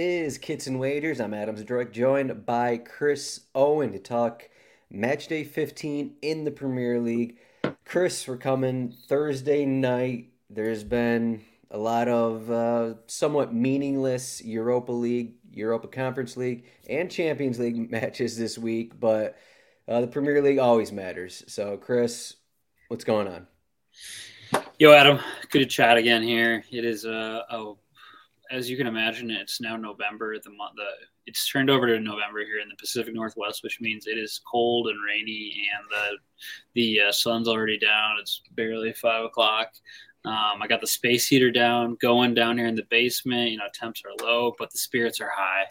Is Kits and Wagers. I'm Adam Zdroik, joined by Chris Owen to talk match day 15 in the Premier League. Chris, we're coming Thursday night. There's been a lot of uh, somewhat meaningless Europa League, Europa Conference League, and Champions League matches this week, but uh, the Premier League always matters. So, Chris, what's going on? Yo, Adam, good to chat again here. It is a, a as you can imagine, it's now November. The month, the it's turned over to November here in the Pacific Northwest, which means it is cold and rainy, and the the uh, sun's already down. It's barely five o'clock. Um, I got the space heater down, going down here in the basement. You know, temps are low, but the spirits are high.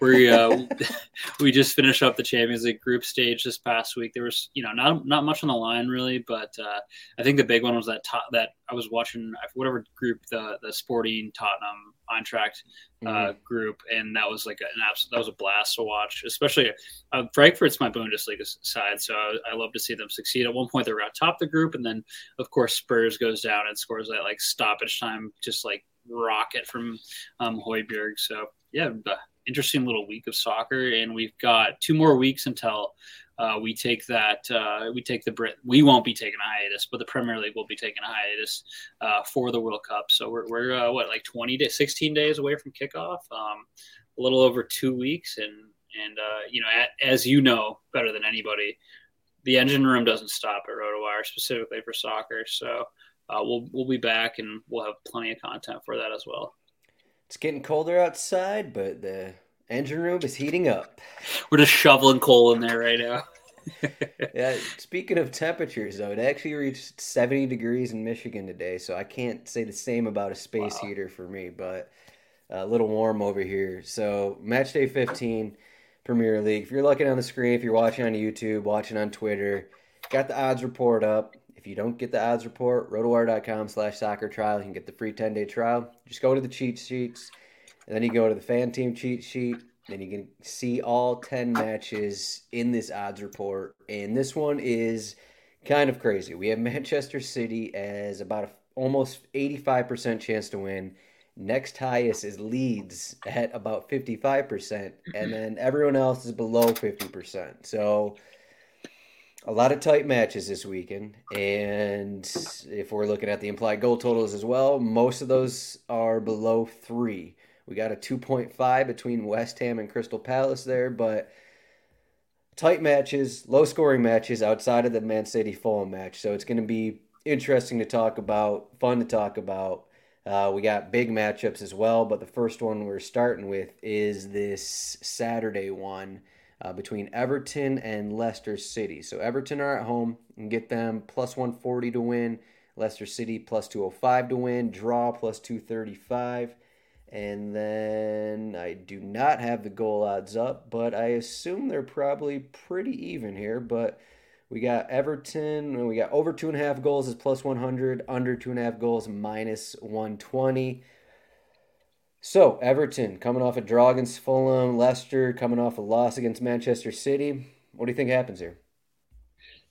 We uh, we just finished up the Champions League group stage this past week. There was, you know, not not much on the line really, but uh, I think the big one was that top, that I was watching whatever group the the Sporting Tottenham Eintracht uh, mm-hmm. group, and that was like an absolute that was a blast to watch. Especially uh, Frankfurt's my Bundesliga side, so I, I, love to see them succeed. At one point, they were at top the group, and then of course Spurs goes down and scores that like stoppage time, just like rocket from um, Højbjerg. So yeah, interesting little week of soccer, and we've got two more weeks until uh, we take that uh, we take the Brit. We won't be taking a hiatus, but the Premier League will be taking a hiatus uh, for the World Cup. So we're we're uh, what like twenty to sixteen days away from kickoff, um, a little over two weeks, and and uh, you know as you know better than anybody, the engine room doesn't stop at RotoWire specifically for soccer. So uh, we'll we'll be back and we'll have plenty of content for that as well. It's getting colder outside, but the engine room is heating up. We're just shoveling coal in there right now. yeah, speaking of temperatures, though, it actually reached 70 degrees in Michigan today, so I can't say the same about a space wow. heater for me, but a little warm over here. So, match day 15, Premier League. If you're looking on the screen, if you're watching on YouTube, watching on Twitter, got the odds report up. If you don't get the odds report, rotowire.com slash soccer trial. You can get the free 10 day trial. Just go to the cheat sheets, and then you go to the fan team cheat sheet, and you can see all 10 matches in this odds report. And this one is kind of crazy. We have Manchester City as about a, almost 85% chance to win. Next highest is Leeds at about 55%, and then everyone else is below 50%. So a lot of tight matches this weekend. And if we're looking at the implied goal totals as well, most of those are below three. We got a 2.5 between West Ham and Crystal Palace there, but tight matches, low scoring matches outside of the Man City Fulham match. So it's going to be interesting to talk about, fun to talk about. Uh, we got big matchups as well, but the first one we're starting with is this Saturday one uh, between Everton and Leicester City. So Everton are at home and get them plus 140 to win. Leicester City plus 205 to win. Draw plus 235. And then I do not have the goal odds up, but I assume they're probably pretty even here. But we got Everton, we got over two and a half goals is plus 100, under two and a half goals minus 120. So, Everton coming off a draw against Fulham, Leicester coming off a loss against Manchester City. What do you think happens here?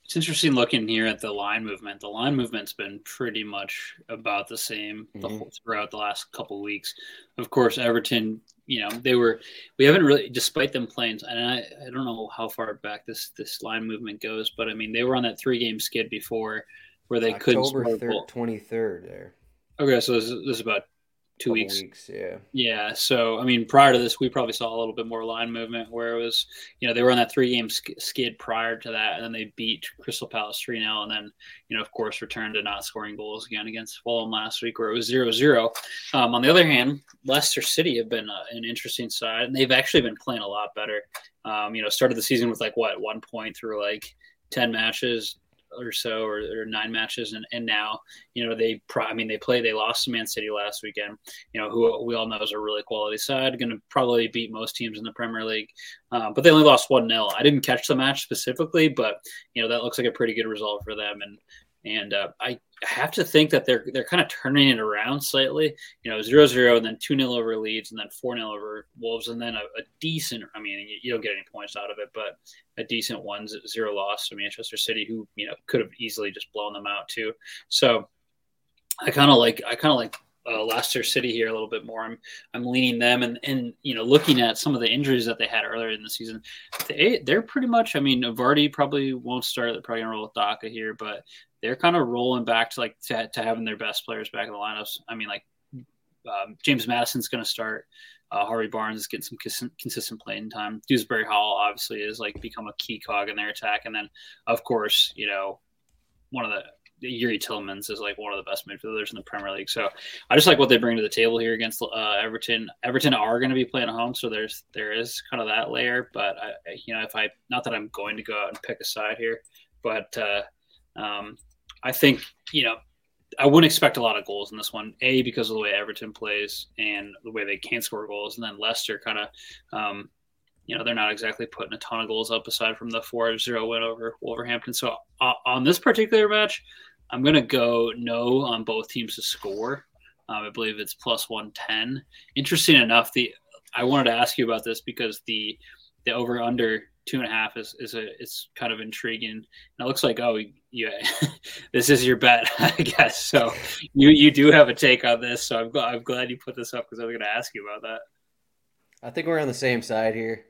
it's interesting looking here at the line movement. The line movement's been pretty much about the same mm-hmm. the whole, throughout the last couple weeks. Of course, Everton, you know, they were we haven't really, despite them playing, and I, I don't know how far back this this line movement goes, but I mean they were on that three game skid before where they October couldn't. October twenty third there. Okay, so this is, this is about two weeks. weeks. Yeah. Yeah. So, I mean, prior to this, we probably saw a little bit more line movement where it was, you know, they were on that three game skid prior to that. And then they beat Crystal Palace 3 0. And then, you know, of course, returned to not scoring goals again against Fulham last week where it was 0 0. Um, on the other hand, Leicester City have been uh, an interesting side. And they've actually been playing a lot better. Um, you know, started the season with like what, one point through like 10 matches, or so, or, or, nine matches, and, and now you know they. Pro- I mean, they play. They lost to Man City last weekend. You know, who we all know is a really quality side, going to probably beat most teams in the Premier League. Uh, but they only lost one 0 I didn't catch the match specifically, but you know that looks like a pretty good result for them. And and uh, I have to think that they're they're kind of turning it around slightly. You know, 0-0 and then two 0 over Leeds and then four 0 over Wolves and then a, a, decent. I mean, you don't get any points out of it, but a decent one zero loss to Manchester City, who you know could have easily just blown them out too. So I kind of like I kind of like uh, Leicester City here a little bit more. I'm I'm leaning them, and and you know looking at some of the injuries that they had earlier in the season, they they're pretty much. I mean, Vardy probably won't start. They're probably gonna roll with Daka here, but they're kind of rolling back to like to, to having their best players back in the lineups. I mean, like um, James Maddison's to start. Uh, Harvey Barnes is getting some cons- consistent playing time. Dewsbury Hall obviously is like become a key cog in their attack, and then of course you know one of the Youri Tielemans is like one of the best midfielders in the Premier League. So I just like what they bring to the table here against uh, Everton. Everton are going to be playing at home, so there's there is kind of that layer. But I, you know, if I not that I'm going to go out and pick a side here, but uh, um, I think you know I wouldn't expect a lot of goals in this one. A because of the way Everton plays and the way they can score goals, and then Leicester kind of, um, you know, they're not exactly putting a ton of goals up aside from the 4-0 win over Wolverhampton. So uh, on this particular match, I'm going to go no on both teams to score. Um, I believe it's plus 110. Interesting enough, the I wanted to ask you about this because the the over under two and a half is, is a it's kind of intriguing. And it looks like oh yeah, this is your bet, I guess. So you you do have a take on this. So I'm glad I'm glad you put this up because I was going to ask you about that. I think we're on the same side here.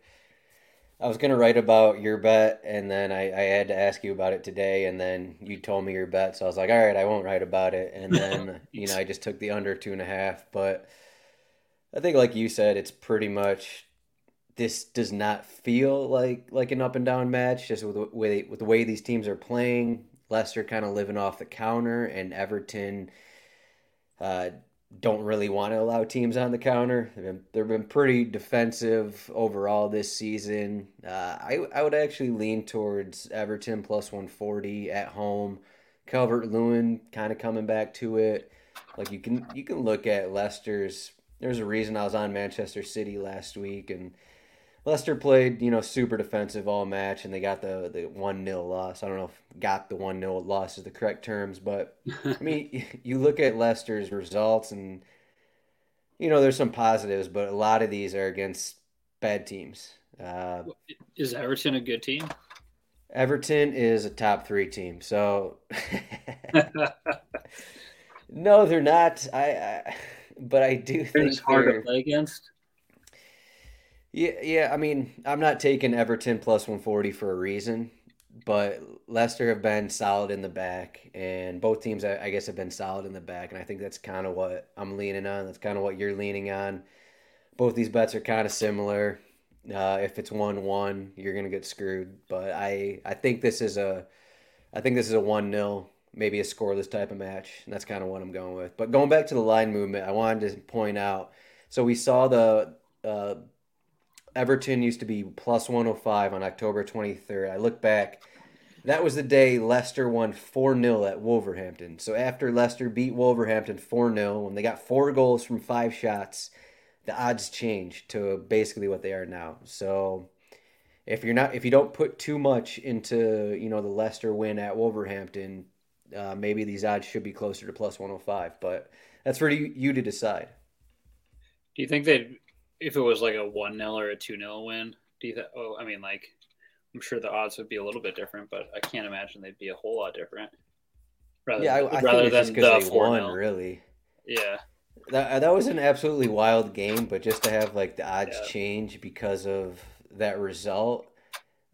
I was going to write about your bet, and then I, I had to ask you about it today, and then you told me your bet, so I was like, all right, I won't write about it. And then you know I just took the under two and a half, but I think like you said, it's pretty much this does not feel like like an up and down match just with the way with the way these teams are playing. Leicester kind of living off the counter, and Everton uh, don't really want to allow teams on the counter. They've been, they've been pretty defensive overall this season. Uh, I I would actually lean towards Everton plus one forty at home. Calvert Lewin kind of coming back to it. Like you can you can look at Leicester's. There's a reason I was on Manchester City last week and Leicester played, you know, super defensive all match, and they got the the one 0 loss. I don't know if "got the one 0 loss" is the correct terms, but I mean, you look at Leicester's results, and you know, there's some positives, but a lot of these are against bad teams. Uh, is Everton a good team? Everton is a top three team, so no, they're not. I, I but I do think it's hard to play against. Yeah, yeah. I mean, I'm not taking Everton plus 140 for a reason, but Leicester have been solid in the back, and both teams, I guess, have been solid in the back, and I think that's kind of what I'm leaning on. That's kind of what you're leaning on. Both these bets are kind of similar. Uh, if it's one one, you're gonna get screwed. But I, I think this is a, I think this is a one 0 maybe a scoreless type of match, and that's kind of what I'm going with. But going back to the line movement, I wanted to point out. So we saw the uh, Everton used to be plus 105 on October 23rd. I look back, that was the day Leicester won 4 0 at Wolverhampton. So after Leicester beat Wolverhampton 4 0, when they got four goals from five shots, the odds changed to basically what they are now. So if you're not if you don't put too much into you know the Leicester win at Wolverhampton, uh, maybe these odds should be closer to plus 105. But that's for you to decide. Do you think they'd if it was like a one 0 or a two 0 win, do you think? Oh, I mean, like, I'm sure the odds would be a little bit different, but I can't imagine they'd be a whole lot different. Rather, yeah, I, I rather than the they won, really. Yeah. That, that was an absolutely wild game, but just to have like the odds yeah. change because of that result,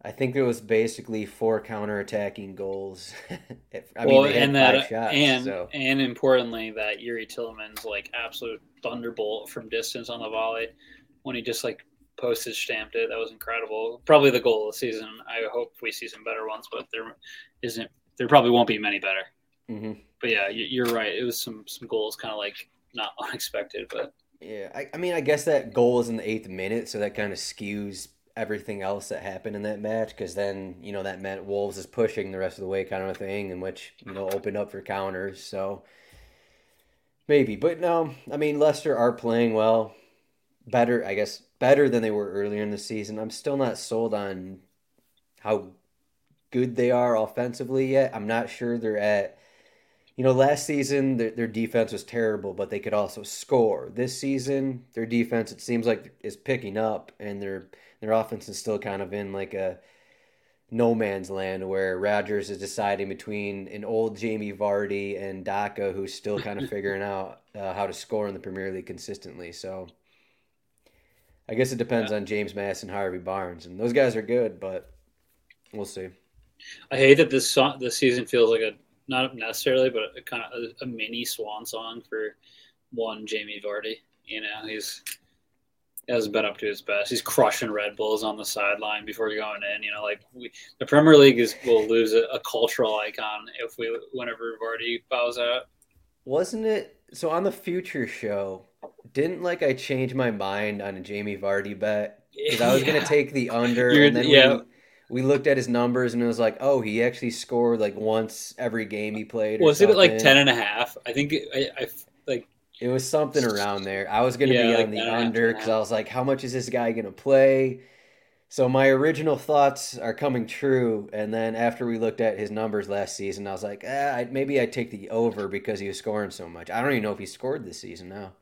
I think it was basically four counterattacking goals. I well, mean, and that, shots, and so. and importantly, that Youri Tielemans like absolute thunderbolt from distance on the volley when he just like postage stamped it. That was incredible. Probably the goal of the season. I hope we see some better ones, but there isn't. There probably won't be many better. Mm-hmm. But yeah, you're right. It was some some goals, kind of like not unexpected, but yeah. I, I mean, I guess that goal was in the eighth minute, so that kind of skews everything else that happened in that match because then you know that meant Wolves is pushing the rest of the way kind of a thing, in which you know opened up for counters. So maybe, but no, I mean Leicester are playing well, better I guess better than they were earlier in the season. I'm still not sold on how good they are offensively yet. I'm not sure they're at. You know, last season their, their defense was terrible, but they could also score. This season, their defense it seems like is picking up, and they're their offense is still kind of in like a no man's land where Rodgers is deciding between an old Jamie Vardy and Daka, who's still kind of figuring out uh, how to score in the Premier League consistently. So I guess it depends yeah. on James Mass and Harvey Barnes, and those guys are good, but we'll see. I hate that this song, this season feels like a not necessarily, but a kind of a, a mini swan song for one Jamie Vardy. You know, he's hasn't been up to his best. He's crushing Red Bulls on the sideline before going in. You know, like we, the Premier League is will lose a, a, cultural icon if we whenever Vardy bows out. Wasn't it so on the future show? Didn't like I change my mind on a Jamie Vardy bet because I was yeah. gonna take the under, You're, and then yeah. we, we looked at his numbers and it was like, oh, he actually scored like once every game he played. Was it like ten and a half? I think I, I like it was something around there. I was going to yeah, be like on the under because I was like, how much is this guy going to play? So my original thoughts are coming true. And then after we looked at his numbers last season, I was like, eh, maybe I take the over because he was scoring so much. I don't even know if he scored this season now.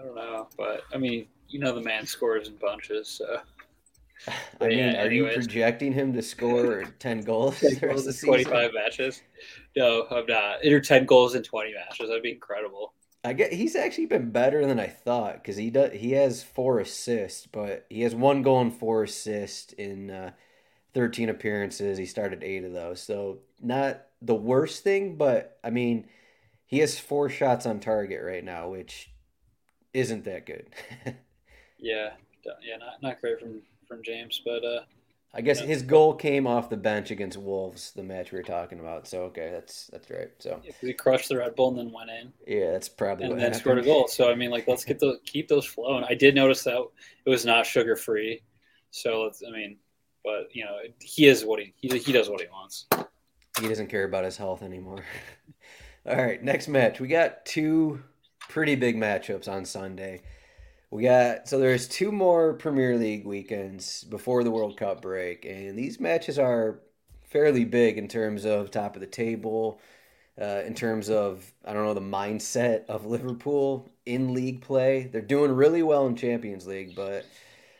I don't know, but I mean, you know, the man scores in bunches. So. I mean, yeah, are anyways. you projecting him to score ten goals? 10 goals in twenty-five matches? No, I'm not. Or ten goals in twenty matches. That'd be incredible. I get he's actually been better than I thought because he does he has four assists, but he has one goal and four assists in uh, thirteen appearances. He started eight of those, so not the worst thing, but I mean, he has four shots on target right now, which isn't that good. yeah, yeah, not not great from from James, but uh, I guess his goal came off the bench against Wolves, the match we were talking about. So okay, that's that's right. So yeah, we crushed the Red Bull and then went in. Yeah, that's probably and then happened. scored a goal. So I mean, like let's get those keep those flowing. I did notice that it was not sugar free. So let's I mean, but you know he is what he he, he does what he wants. He doesn't care about his health anymore. All right, next match we got two pretty big matchups on Sunday. We got so there's two more Premier League weekends before the World Cup break, and these matches are fairly big in terms of top of the table, uh, in terms of I don't know the mindset of Liverpool in league play. They're doing really well in Champions League, but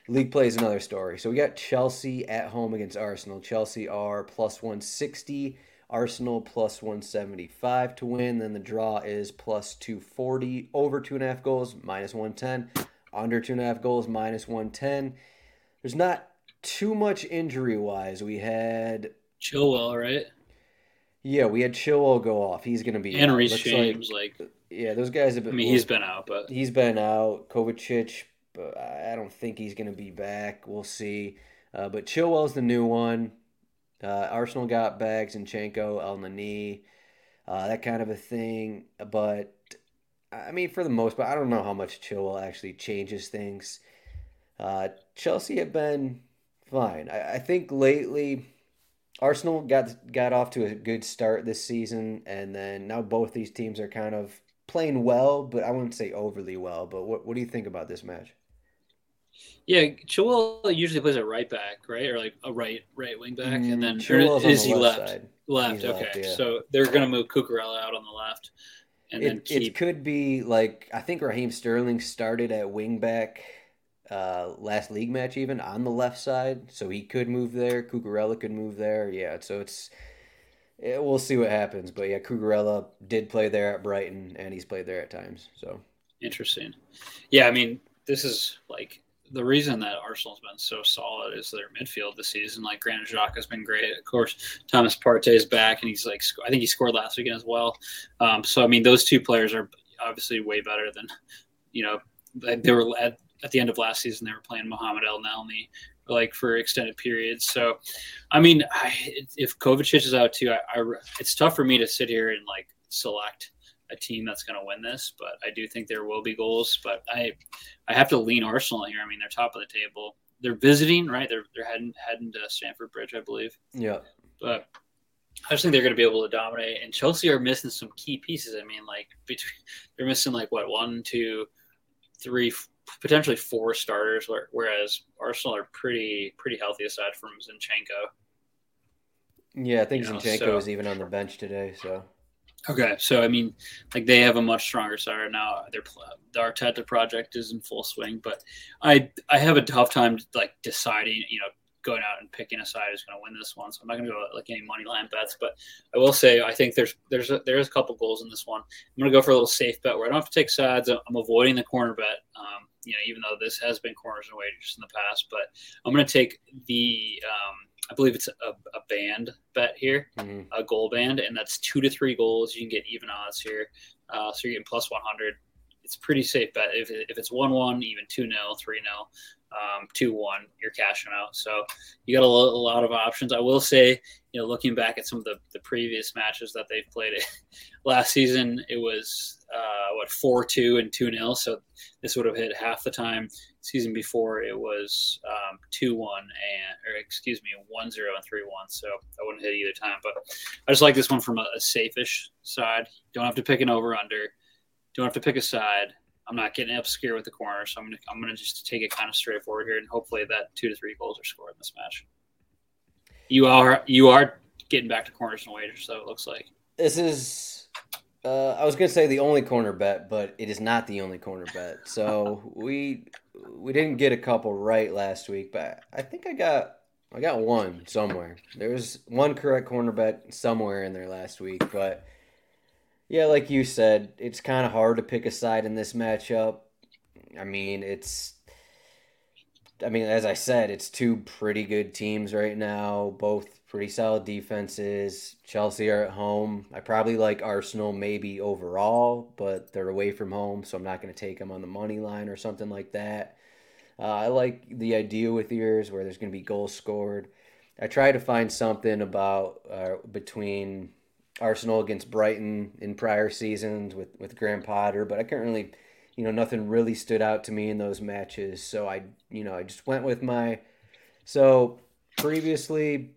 league play is another story. So we got Chelsea at home against Arsenal. Chelsea are plus one sixty. Arsenal plus 175 to win. Then the draw is plus 240 over two and a half goals, minus 110 under two and a half goals, minus 110. There's not too much injury wise. We had Chilwell, right? Yeah, we had Chilwell go off. He's going to be and Reece James. Like, like, yeah, those guys have been. I mean, he's been out, but he's been out. Kovacic, but I don't think he's going to be back. We'll see. Uh, but Chilwell's the new one. Uh, Arsenal got bags Zinchenko, Elneny, uh, that kind of a thing. But I mean, for the most part, I don't know how much Chilwell actually changes things. Uh, Chelsea have been fine. I, I, think lately Arsenal got got off to a good start this season, and then now both these teams are kind of playing well, but I wouldn't say overly well. But what what do you think about this match? Yeah, Chilwell usually plays a right back, right, or like a right right wing back, mm, and then is he left? Side. Left. Okay, left, yeah. so they're gonna move Cucurella out on the left and it, keep... it could be like I think Raheem Sterling started at wingback uh, last league match even on the left side, so he could move there. Cucurella could move there. Yeah, so it's yeah, we'll see what happens. But yeah, Cucurella did play there at Brighton, and he's played there at times. So interesting. Yeah, I mean, this is like the reason that Arsenal's been so solid is their midfield this season. Like Granit Xhaka has been great. Of course, Thomas Partey is back, and he's like I think he scored last weekend as well. Um, so I mean, those two players are obviously way better than you know they were at, at the end of last season. They were playing Mohamed El Elneny like for extended periods. So, I mean, I, if Kovacic is out too, I, I, it's tough for me to sit here and like select a team that's going to win this. But I do think there will be goals. But I, I have to lean Arsenal here. I mean, they're top of the table. They're visiting, right? They're they're heading heading to Stamford Bridge, I believe. Yeah. But I just think they're going to be able to dominate. And Chelsea are missing some key pieces. I mean, like between they're missing like what one, two, three, potentially four starters, whereas Arsenal are pretty pretty healthy aside from Zinchenko. Yeah, I think you know, Zinchenko so, is even on the bench today. So okay, so I mean, like they have a much stronger side now. Their the Arteta project is in full swing, but I I have a tough time like deciding. You know, going out and picking a side who's going to win this one. So I'm not going to go like any money line bets, but I will say I think there's there's a, there's a couple goals in this one. I'm going to go for a little safe bet where I don't have to take sides. I'm avoiding the corner bet. Um, you know, even though this has been corners and wages in the past, but I'm going to take the um, I believe it's a, a band bet here, mm-hmm. a goal band, and that's two to three goals. You can get even odds here, uh, so you're getting plus 100. It's pretty safe bet. If, if it's one one, even two 0 three 0 um, two one, you're cashing out. So you got a, lo- a, lot of options. I will say, you know, looking back at some of the, the previous matches that they've played last season, it was uh, what four two and two 0 So this would have hit half the time. Season before it was um, two one and or excuse me one zero and three one. So I wouldn't hit either time. But I just like this one from a, a safe-ish side. Don't have to pick an over under. Don't have to pick a side I'm not getting obscure with the corner, so I'm gonna I'm gonna just take it kind of straightforward here, and hopefully that two to three goals are scored in this match. You are you are getting back to corners and wagers, so it looks like this is. Uh, I was gonna say the only corner bet, but it is not the only corner bet. So we we didn't get a couple right last week, but I think I got I got one somewhere. There was one correct cornerback somewhere in there last week, but yeah, like you said, it's kind of hard to pick a side in this matchup. I mean, it's. I mean, as I said, it's two pretty good teams right now, both pretty solid defenses. Chelsea are at home. I probably like Arsenal maybe overall, but they're away from home, so I'm not going to take them on the money line or something like that. Uh, I like the idea with yours where there's going to be goals scored. I try to find something about uh, between Arsenal against Brighton in prior seasons with with Graham Potter, but I couldn't really, you know, nothing really stood out to me in those matches. So I, you know, I just went with my. So previously,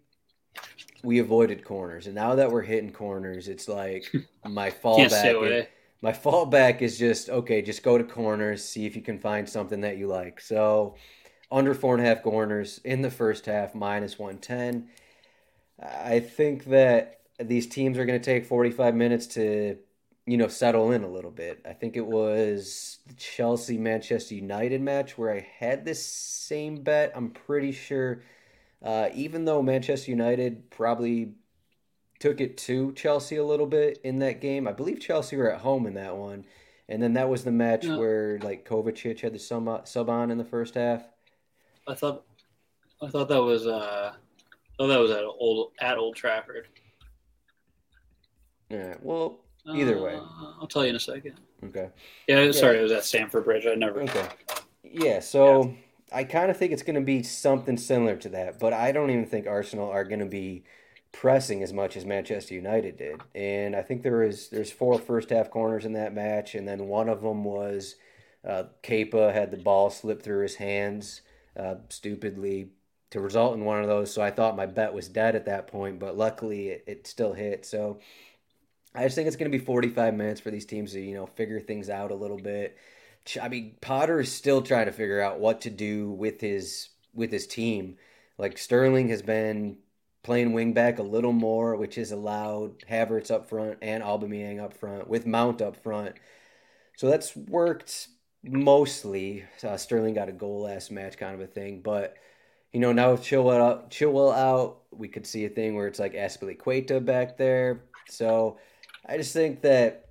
we avoided corners, and now that we're hitting corners, it's like my fallback. my fallback is just okay. Just go to corners, see if you can find something that you like. So under four and a half corners in the first half, minus one ten. I think that these teams are going to take 45 minutes to, you know, settle in a little bit. I think it was the Chelsea Manchester United match where I had this same bet. I'm pretty sure, uh, even though Manchester United probably took it to Chelsea a little bit in that game, I believe Chelsea were at home in that one. And then that was the match yeah. where like Kovacic had the sub, sub on in the first half. I thought, I thought that was, uh, oh, that was at old at Old Trafford. Yeah. Well, either way. Uh, I'll tell you in a second. Okay. Yeah, sorry, yeah. it was at Stamford Bridge. I never. Okay. Yeah, so yeah. I kind of think it's going to be something similar to that, but I don't even think Arsenal are going to be pressing as much as Manchester United did. And I think there is there's four first half corners in that match, and then one of them was uh, had the ball slip through his hands uh, stupidly to result in one of those. So I thought my bet was dead at that point, but luckily it, it still hit. So I just think it's going to be 45 minutes for these teams to, you know, figure things out a little bit. I mean, Potter is still trying to figure out what to do with his with his team. Like Sterling has been playing wingback a little more, which has allowed Havertz up front and Aubameyang up front with Mount up front. So that's worked mostly. Uh, Sterling got a goal last match, kind of a thing. But you know, now with Chilwell out, Chilwell out, we could see a thing where it's like Azpilicueta back there. So I just think that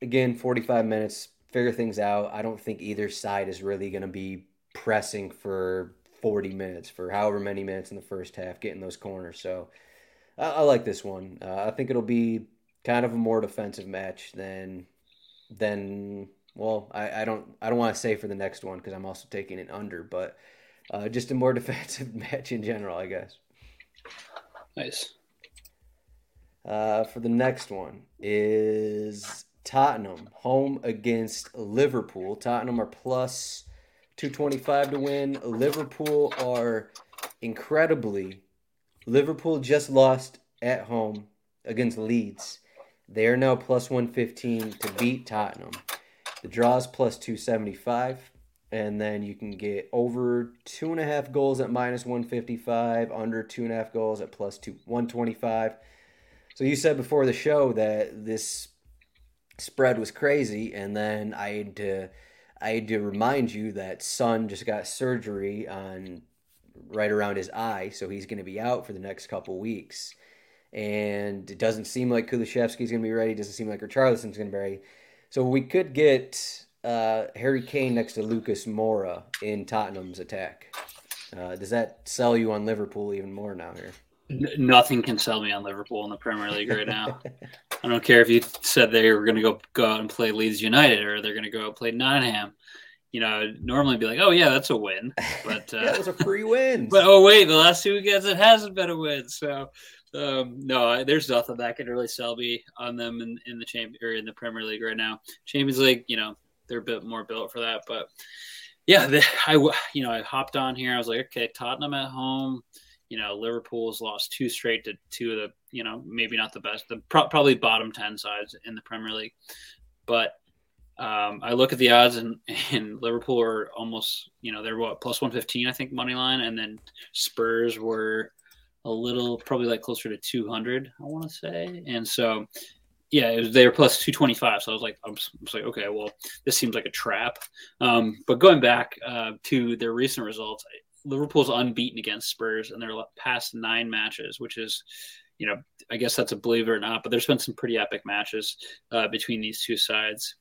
again, 45 minutes, figure things out. I don't think either side is really going to be pressing for 40 minutes for however many minutes in the first half, getting those corners. So I, I like this one. Uh, I think it'll be kind of a more defensive match than than well, I, I don't I don't want to say for the next one because I'm also taking it under, but uh, just a more defensive match in general, I guess. Nice. Uh, for the next one is Tottenham home against Liverpool. Tottenham are plus 225 to win. Liverpool are incredibly. Liverpool just lost at home against Leeds. They are now plus 115 to beat Tottenham. The draw is plus 275. And then you can get over two and a half goals at minus 155, under two and a half goals at plus two, 125. So you said before the show that this spread was crazy, and then I had to I had to remind you that Son just got surgery on right around his eye, so he's going to be out for the next couple weeks. And it doesn't seem like Kulusevski's going to be ready. Doesn't seem like Richarlison's going to be ready. So we could get uh, Harry Kane next to Lucas Moura in Tottenham's attack. Uh, does that sell you on Liverpool even more now here? N- nothing can sell me on Liverpool in the Premier League right now. I don't care if you said they were going to go go out and play Leeds United or they're going to go out and play Nottingham. You know, normally be like, oh yeah, that's a win, but uh, it was a free win. But oh wait, the last two weekends it hasn't been a win. So um, no, there's nothing that could really sell me on them in, in the champ or in the Premier League right now. Champions League, you know, they're a bit more built for that, but yeah, the, I you know I hopped on here. I was like, okay, Tottenham at home you know, Liverpool's lost two straight to two of the, you know, maybe not the best, the pro- probably bottom 10 sides in the Premier League. But um, I look at the odds and, and Liverpool are almost, you know, they're what, plus 115, I think, money line. And then Spurs were a little, probably like closer to 200, I want to say. And so, yeah, was, they were plus 225. So I was like, I was, I was, like, okay, well, this seems like a trap. Um, but going back uh, to their recent results, Liverpool's unbeaten against Spurs in their past nine matches, which is, you know, I guess that's a believe it or not, but there's been some pretty epic matches uh, between these two sides.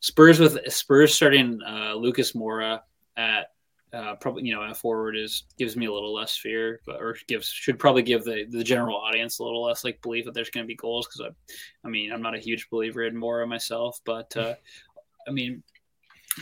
Spurs with Spurs starting uh, Lucas Moura at uh, probably you know at forward is gives me a little less fear, but or gives should probably give the the general audience a little less like belief that there's going to be goals because I, I mean I'm not a huge believer in Moura myself, but uh, I mean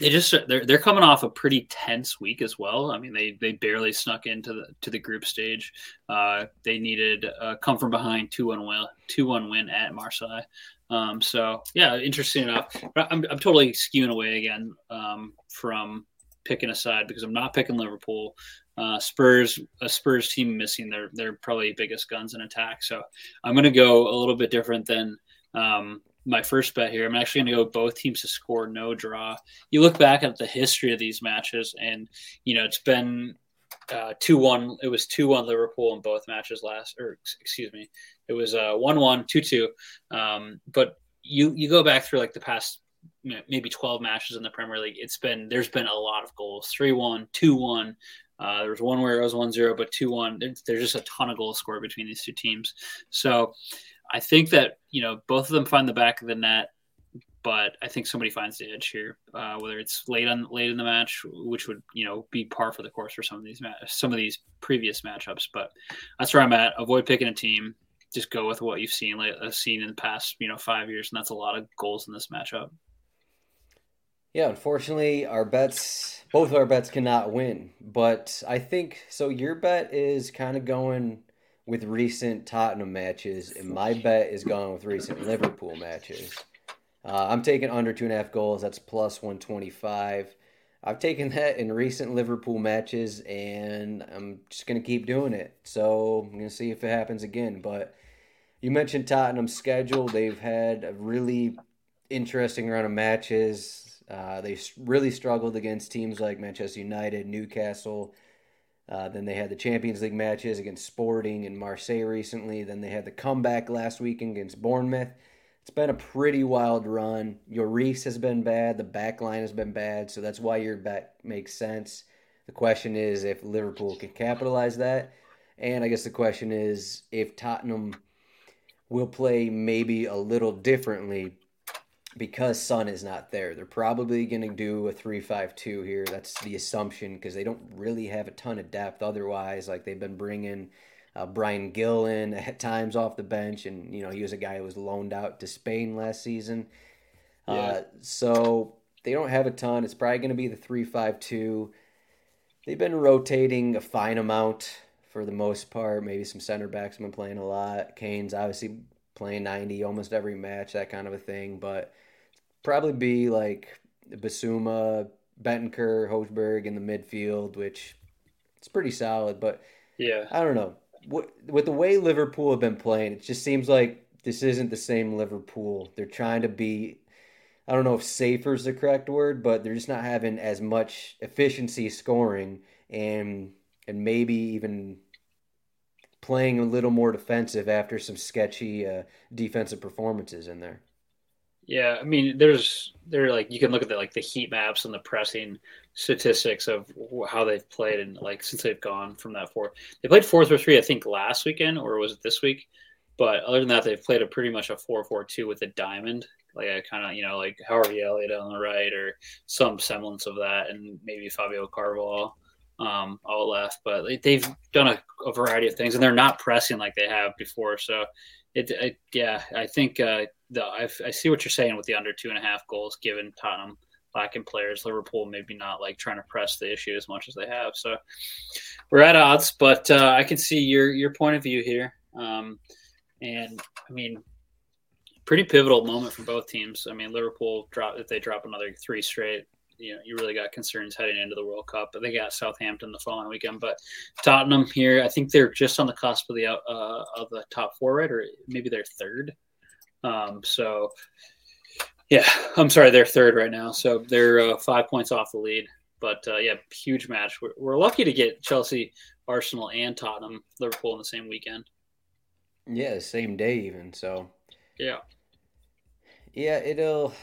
they just they're they're coming off a pretty tense week as well. I mean, they they barely snuck into the to the group stage. Uh, they needed a come from behind two one win two one win at Marseille. Um, so yeah, interesting enough. I'm I'm totally skewing away again um, from picking a side because I'm not picking Liverpool. Uh, Spurs, a Spurs team missing their their probably biggest guns in attack. So I'm going to go a little bit different than um, my first bet here. I'm actually going to go both teams to score no draw. You look back at the history of these matches, and you know it's been uh, two one. It was two one Liverpool in both matches last, or excuse me, it was uh, one one two two. Um, but you you go back through like the past maybe 12 matches in the Premier League. It's been there's been a lot of goals 3 1, 2 1. Uh, there was one where it was 1 0, but 2 1. There's just a ton of goals scored between these two teams. So I think that you know both of them find the back of the net, but I think somebody finds the edge here, uh, whether it's late on late in the match, which would you know be par for the course for some of these ma- some of these previous matchups. But that's where I'm at. Avoid picking a team. Just go with what you've seen, like uh, seen in the past, you know, five years, and that's a lot of goals in this matchup. Yeah, unfortunately, our bets, both our bets cannot win. But I think so. Your bet is kind of going with recent Tottenham matches, and my bet is going with recent Liverpool matches. Uh, I'm taking under two and a half goals. That's plus 125. I've taken that in recent Liverpool matches, and I'm just going to keep doing it. So I'm going to see if it happens again. But you mentioned Tottenham's schedule. They've had a really interesting run of matches. Uh, they really struggled against teams like Manchester United, Newcastle, uh, then they had the Champions League matches against Sporting and Marseille recently. Then they had the comeback last week against Bournemouth. it's been a pretty wild run. Lloris has been bad. The back line has been bad. So that's why your bet makes sense. The question is if Liverpool can capitalize that. And I guess the question is if Tottenham will play maybe a little differently because Son is not there. They're probably going to do a 3-5-2 here. That's the assumption because they don't really have a ton of depth otherwise. Like they've been bringing uh, Bryan Gil in at times off the bench, and you know he was a guy who was loaned out to Spain last season. Yeah. Uh, so they don't have a ton. It's probably going to be the 3-5-2. They've been rotating a fine amount for the most part. Maybe some center backs have been playing a lot. Kane's obviously playing 90 almost every match, that kind of a thing. But probably be like Bissouma, Bentancur, Højbjerg in the midfield, which it's pretty solid. But yeah, I don't know. With the way Liverpool have been playing, it just seems like this isn't the same Liverpool. They're trying to be, I don't know if safer is the correct word, but they're just not having as much efficiency scoring and and maybe even playing a little more defensive after some sketchy uh, defensive performances in there. Yeah, I mean, there's there like you can look at the like the heat maps and the pressing statistics of how they've played and like since they've gone from that four. They played four three three, I think, last weekend or was it this week? But other than that, they've played a pretty much a four four two with a diamond, like a kind of you know like Harvey Elliott on the right or some semblance of that, and maybe Fabio Carvalho um, all left. But they've done a, a, variety of things, and they're not pressing like they have before. So, it, it yeah, I think uh, the I, I see what you're saying with the under two and a half goals, given Tottenham lacking players. Liverpool maybe not like trying to press the issue as much as they have. So we're at odds, but uh, I can see your your point of view here. Um, and I mean, pretty pivotal moment for both teams. I mean, Liverpool drop if they drop another three straight, you know you really got concerns heading into the World Cup. But they got Southampton the following weekend. But Tottenham here, I think they're just on the cusp of the uh, of the top four, right? Or maybe they're third. Um, so yeah, I'm sorry, they're third right now. So they're uh, five points off the lead. But uh, yeah, huge match. We're, we're lucky to get Chelsea, Arsenal, and Tottenham, Liverpool in the same weekend. Yeah, same day even. So yeah, yeah, it'll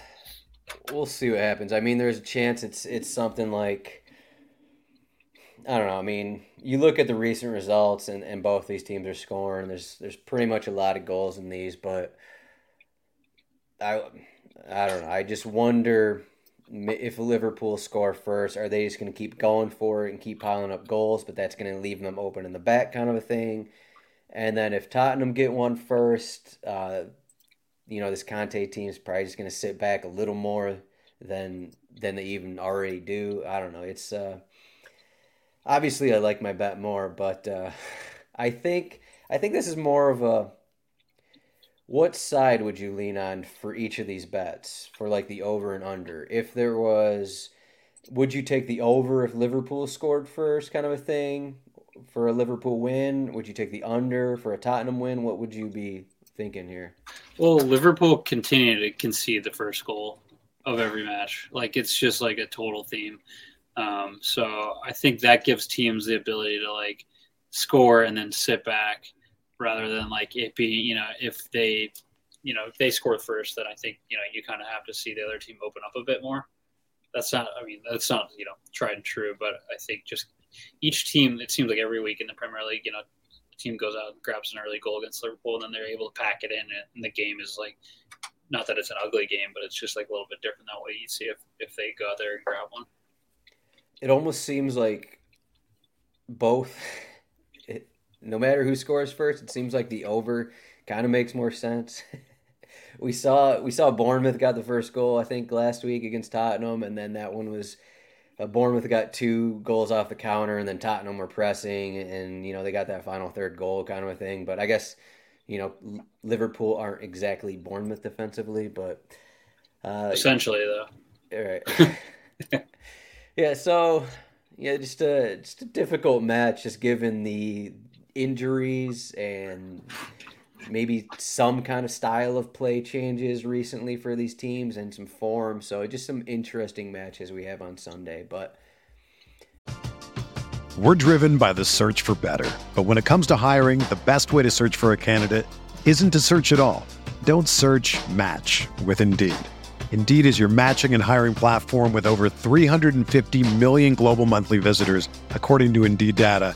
we'll see what happens. I mean, there's a chance it's it's something like I don't know. I mean, you look at the recent results, and, and both these teams are scoring. There's there's pretty much a lot of goals in these, but I I don't know. I just wonder if Liverpool score first, are they just going to keep going for it and keep piling up goals? But that's going to leave them open in the back, kind of a thing. And then if Tottenham get one first, uh, you know this Conte team is probably just going to sit back a little more than than they even already do. I don't know. It's uh, obviously I like my bet more, but uh, I think I think this is more of a what side would you lean on for each of these bets for like the over and under? If there was would you take the over if Liverpool scored first kind of a thing for a Liverpool win? Would you take the under for a Tottenham win? What would you be thinking here? Well, Liverpool continue to concede the first goal of every match. Like it's just like a total theme. Um, so I think that gives teams the ability to like score and then sit back rather than like it being, you know, if they, you know, if they score first, then I think, you know, you kind of have to see the other team open up a bit more. That's not, I mean, that's not, you know, tried and true, but I think just each team, it seems like every week in the Premier League, you know, team goes out and grabs an early goal against Liverpool, and then they're able to pack it in, and the game is like, not that it's an ugly game, but it's just like a little bit different that way you'd see if if they go out there and grab one. It almost seems like both. No matter who scores first, it seems like the over kind of makes more sense. we saw we saw Bournemouth got the first goal I think last week against Tottenham, and then that one was uh, Bournemouth got two goals off the counter, and then Tottenham were pressing, and you know they got that final third goal kind of a thing. But I guess you know Liverpool aren't exactly Bournemouth defensively, but uh, essentially though. All right. yeah. So yeah, just a just a difficult match, just given the injuries and maybe some kind of style of play changes recently for these teams and some form. So just some interesting matches we have on Sunday. But we're driven by the search for better. But when it comes to hiring, the best way to search for a candidate isn't to search at all. Don't search, match with Indeed. Indeed is your matching and hiring platform with over 350 million global monthly visitors, according to Indeed data,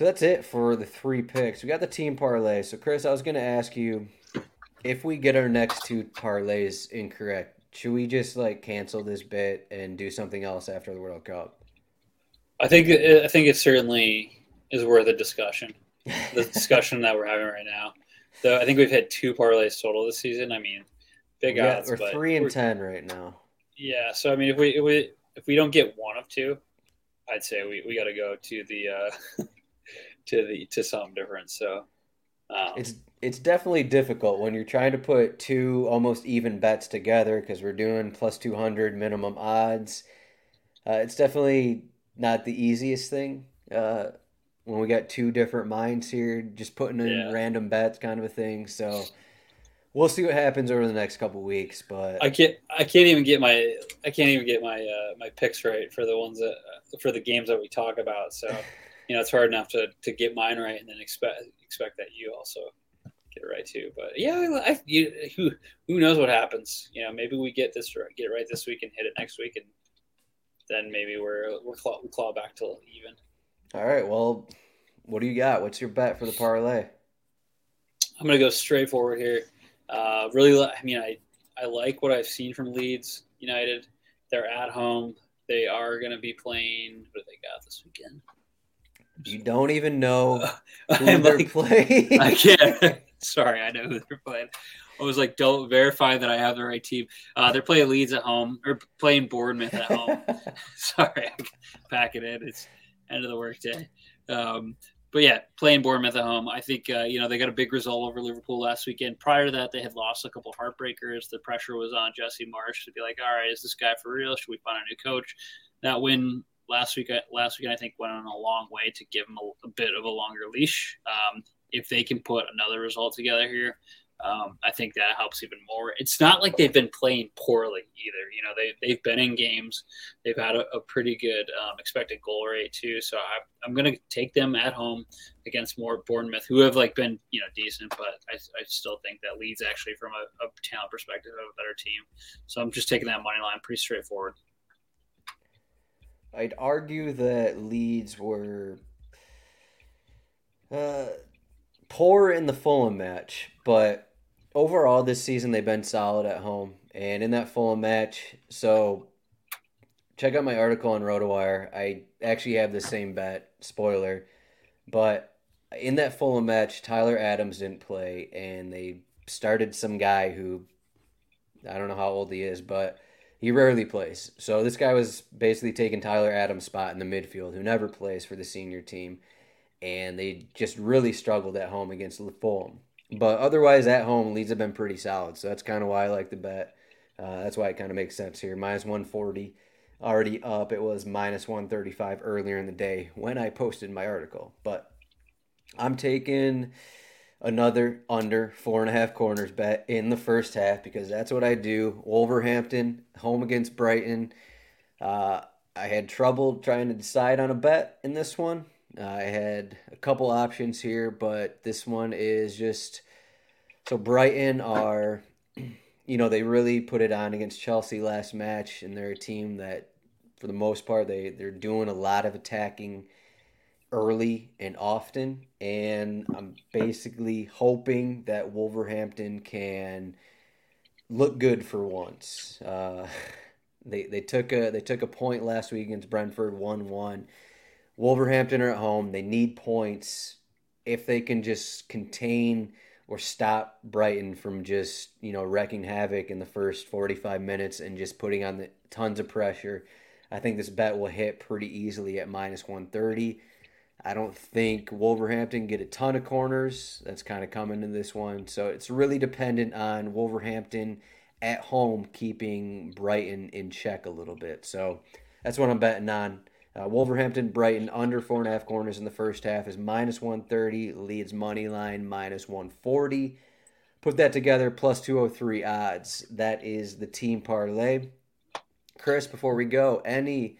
So that's it for the three picks. We got the team parlay. So Chris, I was going to ask you if we get our next two parlays incorrect, should we just like cancel this bit and do something else after the World Cup? I think I think it certainly is worth a discussion. The discussion that we're having right now. Though I think we've had two parlays total this season. I mean, big Yeah, odds. we're three and we're- ten right now. Yeah, so I mean, if we if we if we don't get one of two, I'd say we, we got to go to the uh, to the to something different. So um, It's it's definitely difficult when you're trying to put two almost even bets together because we're doing plus 200 minimum odds. Uh, it's definitely not the easiest thing uh, when we got two different minds here, just putting in Yeah. random bets kind of a thing. So we'll see what happens over the next couple weeks. But I can't I can't even get my I can't even get my uh, my picks right for the ones that for the games that we talk about. So you know it's hard enough to, to get mine right and then expect expect that you also get it right too. But yeah, I, you, who who knows what happens? You know, maybe we get this right, get it right this week and hit it next week, and then maybe we're we're claw, we claw back to even. all right, well, what do you got? What's your bet for the parlay? I'm gonna go straight forward here. Uh, really, I mean, I I like what I've seen from Leeds United. They're at home. They are gonna be playing. What do they got this weekend? You don't even know who I'm they're like, playing. I can't. Sorry, I know who they're playing. I was like, don't verify that I have the right team. Uh, they're playing Leeds at home or playing Bournemouth at home. Sorry, I pack it in. It's end of the workday. Um, but yeah, playing Bournemouth at home. I think uh, you know they got a big result over Liverpool last weekend. Prior to that, they had lost a couple heartbreakers. The pressure was on Jesse Marsch to be like, "All right, is this guy for real? Should we find a new coach?" That win last week, last weekend, I think went on a long way to give them a, a bit of a longer leash. Um, if they can put another result together here, um, I think that helps even more. It's not like they've been playing poorly either. You know, they they've been in games. They've had a, a pretty good um, expected goal rate too. So I, I'm going to take them at home against more Bournemouth, who have like been you know decent, but I, I still think that Leeds actually from a, a talent perspective have a better team. So I'm just taking that money line, pretty straightforward. I'd argue that Leeds were uh, poor in the Fulham match, but overall this season they've been solid at home. And in that Fulham match, so check out my article on RotoWire. I actually have the same bet, spoiler, but in that Fulham match, Tyler Adams didn't play, and they started some guy who I don't know how old he is, but he rarely plays. So this guy was basically taking Tyler Adams' spot in the midfield, who never plays for the senior team, and they just really struggled at home against Fulham. But otherwise, at home, Leeds have been pretty solid. So that's kind of why I like the bet. Uh, that's why it kind of makes sense here. Minus 140, already up. It was minus 135 earlier in the day when I posted my article. But I'm taking another under four and a half corners bet in the first half because that's what I do. Wolverhampton home against Brighton. Uh, I had trouble trying to decide on a bet in this one. I had a couple options here, but this one is just so Brighton are, you know, they really put it on against Chelsea last match, and they're a team that, for the most part, they they're doing a lot of attacking early and often, and I'm basically hoping that Wolverhampton can look good for once. Uh, they they took a they took a point last week against Brentford, one one. Wolverhampton are at home. They need points. If they can just contain or stop Brighton from just you know wrecking havoc in the first 45 minutes and just putting on the tons of pressure, I think this bet will hit pretty easily at minus 130. I don't think Wolverhampton get a ton of corners. That's kind of coming in this one. So it's really dependent on Wolverhampton at home keeping Brighton in check a little bit. So that's what I'm betting on. Uh, Wolverhampton, Brighton under four and a half corners in the first half is minus 130. Leeds money line minus 140. Put that together plus 203 odds. That is the team parlay. Chris, before we go, any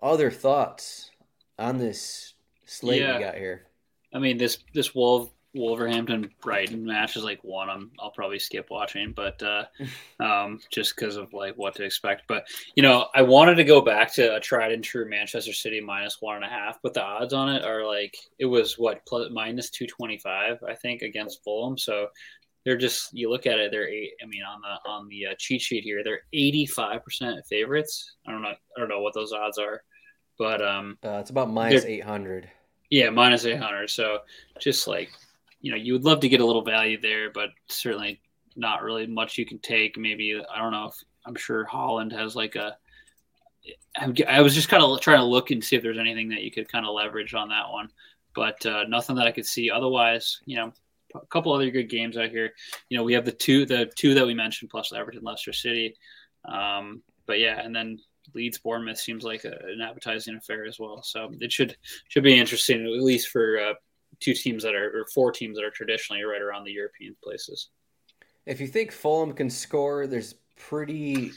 other thoughts on this slate Yeah. we got here? I mean, this this Wolf Wolverhampton Brighton match is like one I'm I'll probably skip watching, but uh, um, just because of like what to expect. But you know, I wanted to go back to a tried and true Manchester City minus one and a half, but the odds on it are like it was what plus minus two twenty five, I think, against Fulham. So they're just you look at it, they're eight. I mean, on the on the uh, cheat sheet here, they're eighty five percent favorites. I don't know, I don't know what those odds are, but um, Uh, it's about 800. Yeah, minus 800. So just like, you know, you would love to get a little value there, but certainly not really much you can take. Maybe, I don't know if I'm sure Haaland has like a. I was just kind of trying to look and see if there's anything that you could kind of leverage on that one, but uh, nothing that I could see. Otherwise, you know, a couple other good games out here. You know, we have the two, the two that we mentioned, plus Everton, Leicester City. Um, but yeah, and then Leeds Bournemouth seems like a, an appetizing affair as well. So it should should be interesting, at least for uh, two teams that are or four teams that are traditionally right around the European places. If you think Fulham can score, there's pretty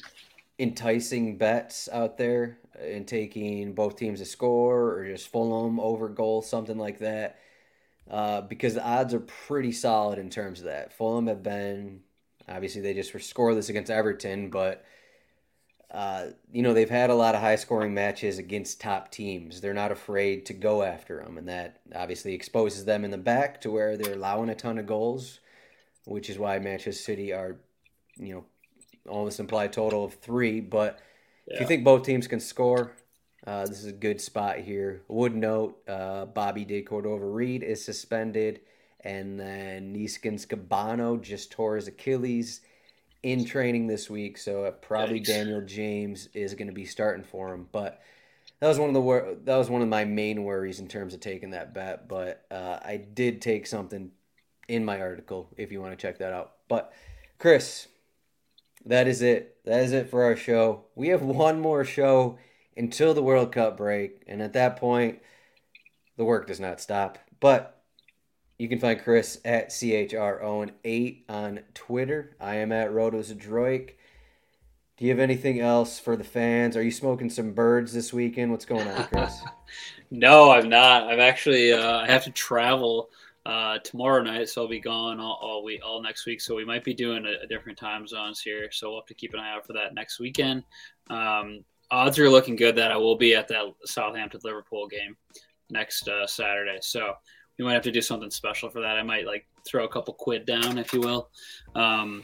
enticing bets out there in taking both teams to score or just Fulham over goal, something like that. Uh, because the odds are pretty solid in terms of that. Fulham have been obviously they just were scoreless against Everton, but uh, you know they've had a lot of high scoring matches against top teams. They're not afraid to go after them, and that obviously exposes them in the back to where they're allowing a ton of goals which is why Manchester City are, you know, almost implied total of three. But if you think both teams can score, uh, this is a good spot here. Would note uh, Bobby De Cordova-Reid is suspended, and then Neeskens Kebano just tore his Achilles in training this week, so uh, probably Yikes. Daniel James is going to be starting for him. But that was one of the wor- that was one of my main worries in terms of taking that bet. But uh, I did take something in my article if you want to check that out. But Chris, that is it. That is it for our show. We have one more show until the World Cup break, and at that point, the work does not stop. But you can find Chris at CHRON8 on Twitter. I am at RotoZdroik. Do you have anything else for the fans? Are you smoking some birds this weekend? What's going on, Chris? No, I'm not. I'm actually uh, I have to travel uh, tomorrow night, so I'll be gone all, all week, all next week. So we might be doing a, a different time zones here. So we'll have to keep an eye out for that next weekend. Um, odds are looking good that I will be at that Southampton Liverpool game next uh, Saturday. So we might have to do something special for that. I might like throw a couple quid down, if you will. Um,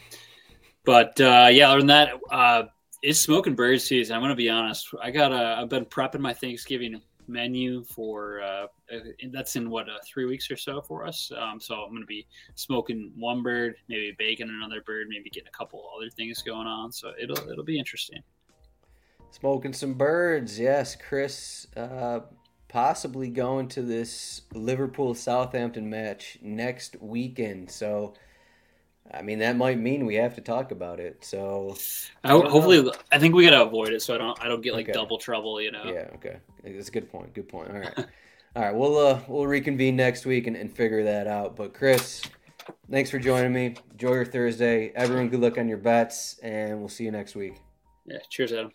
but uh, yeah, other than that, uh, it's smoking bird season. I'm gonna be honest. I got a. I've been prepping my Thanksgiving menu for. Uh, uh, that's in what uh, three weeks or so for us. Um, so I'm gonna be smoking one bird, maybe baking another bird, maybe getting a couple other things going on. So it'll it'll be interesting. Smoking some birds, yes, Chris. Uh, possibly going to this Liverpool Southampton match next weekend. So, I mean, that might mean we have to talk about it. So, I, hopefully, I think we gotta avoid it so I don't I don't get like Okay. double trouble. You know. yeah, okay, that's a good point. Good point. All right, all right. We'll uh, we'll reconvene next week and, and figure that out. But Chris, thanks for joining me. Enjoy your Thursday. Everyone, good luck on your bets, and we'll see you next week. Yeah. Cheers, Adam.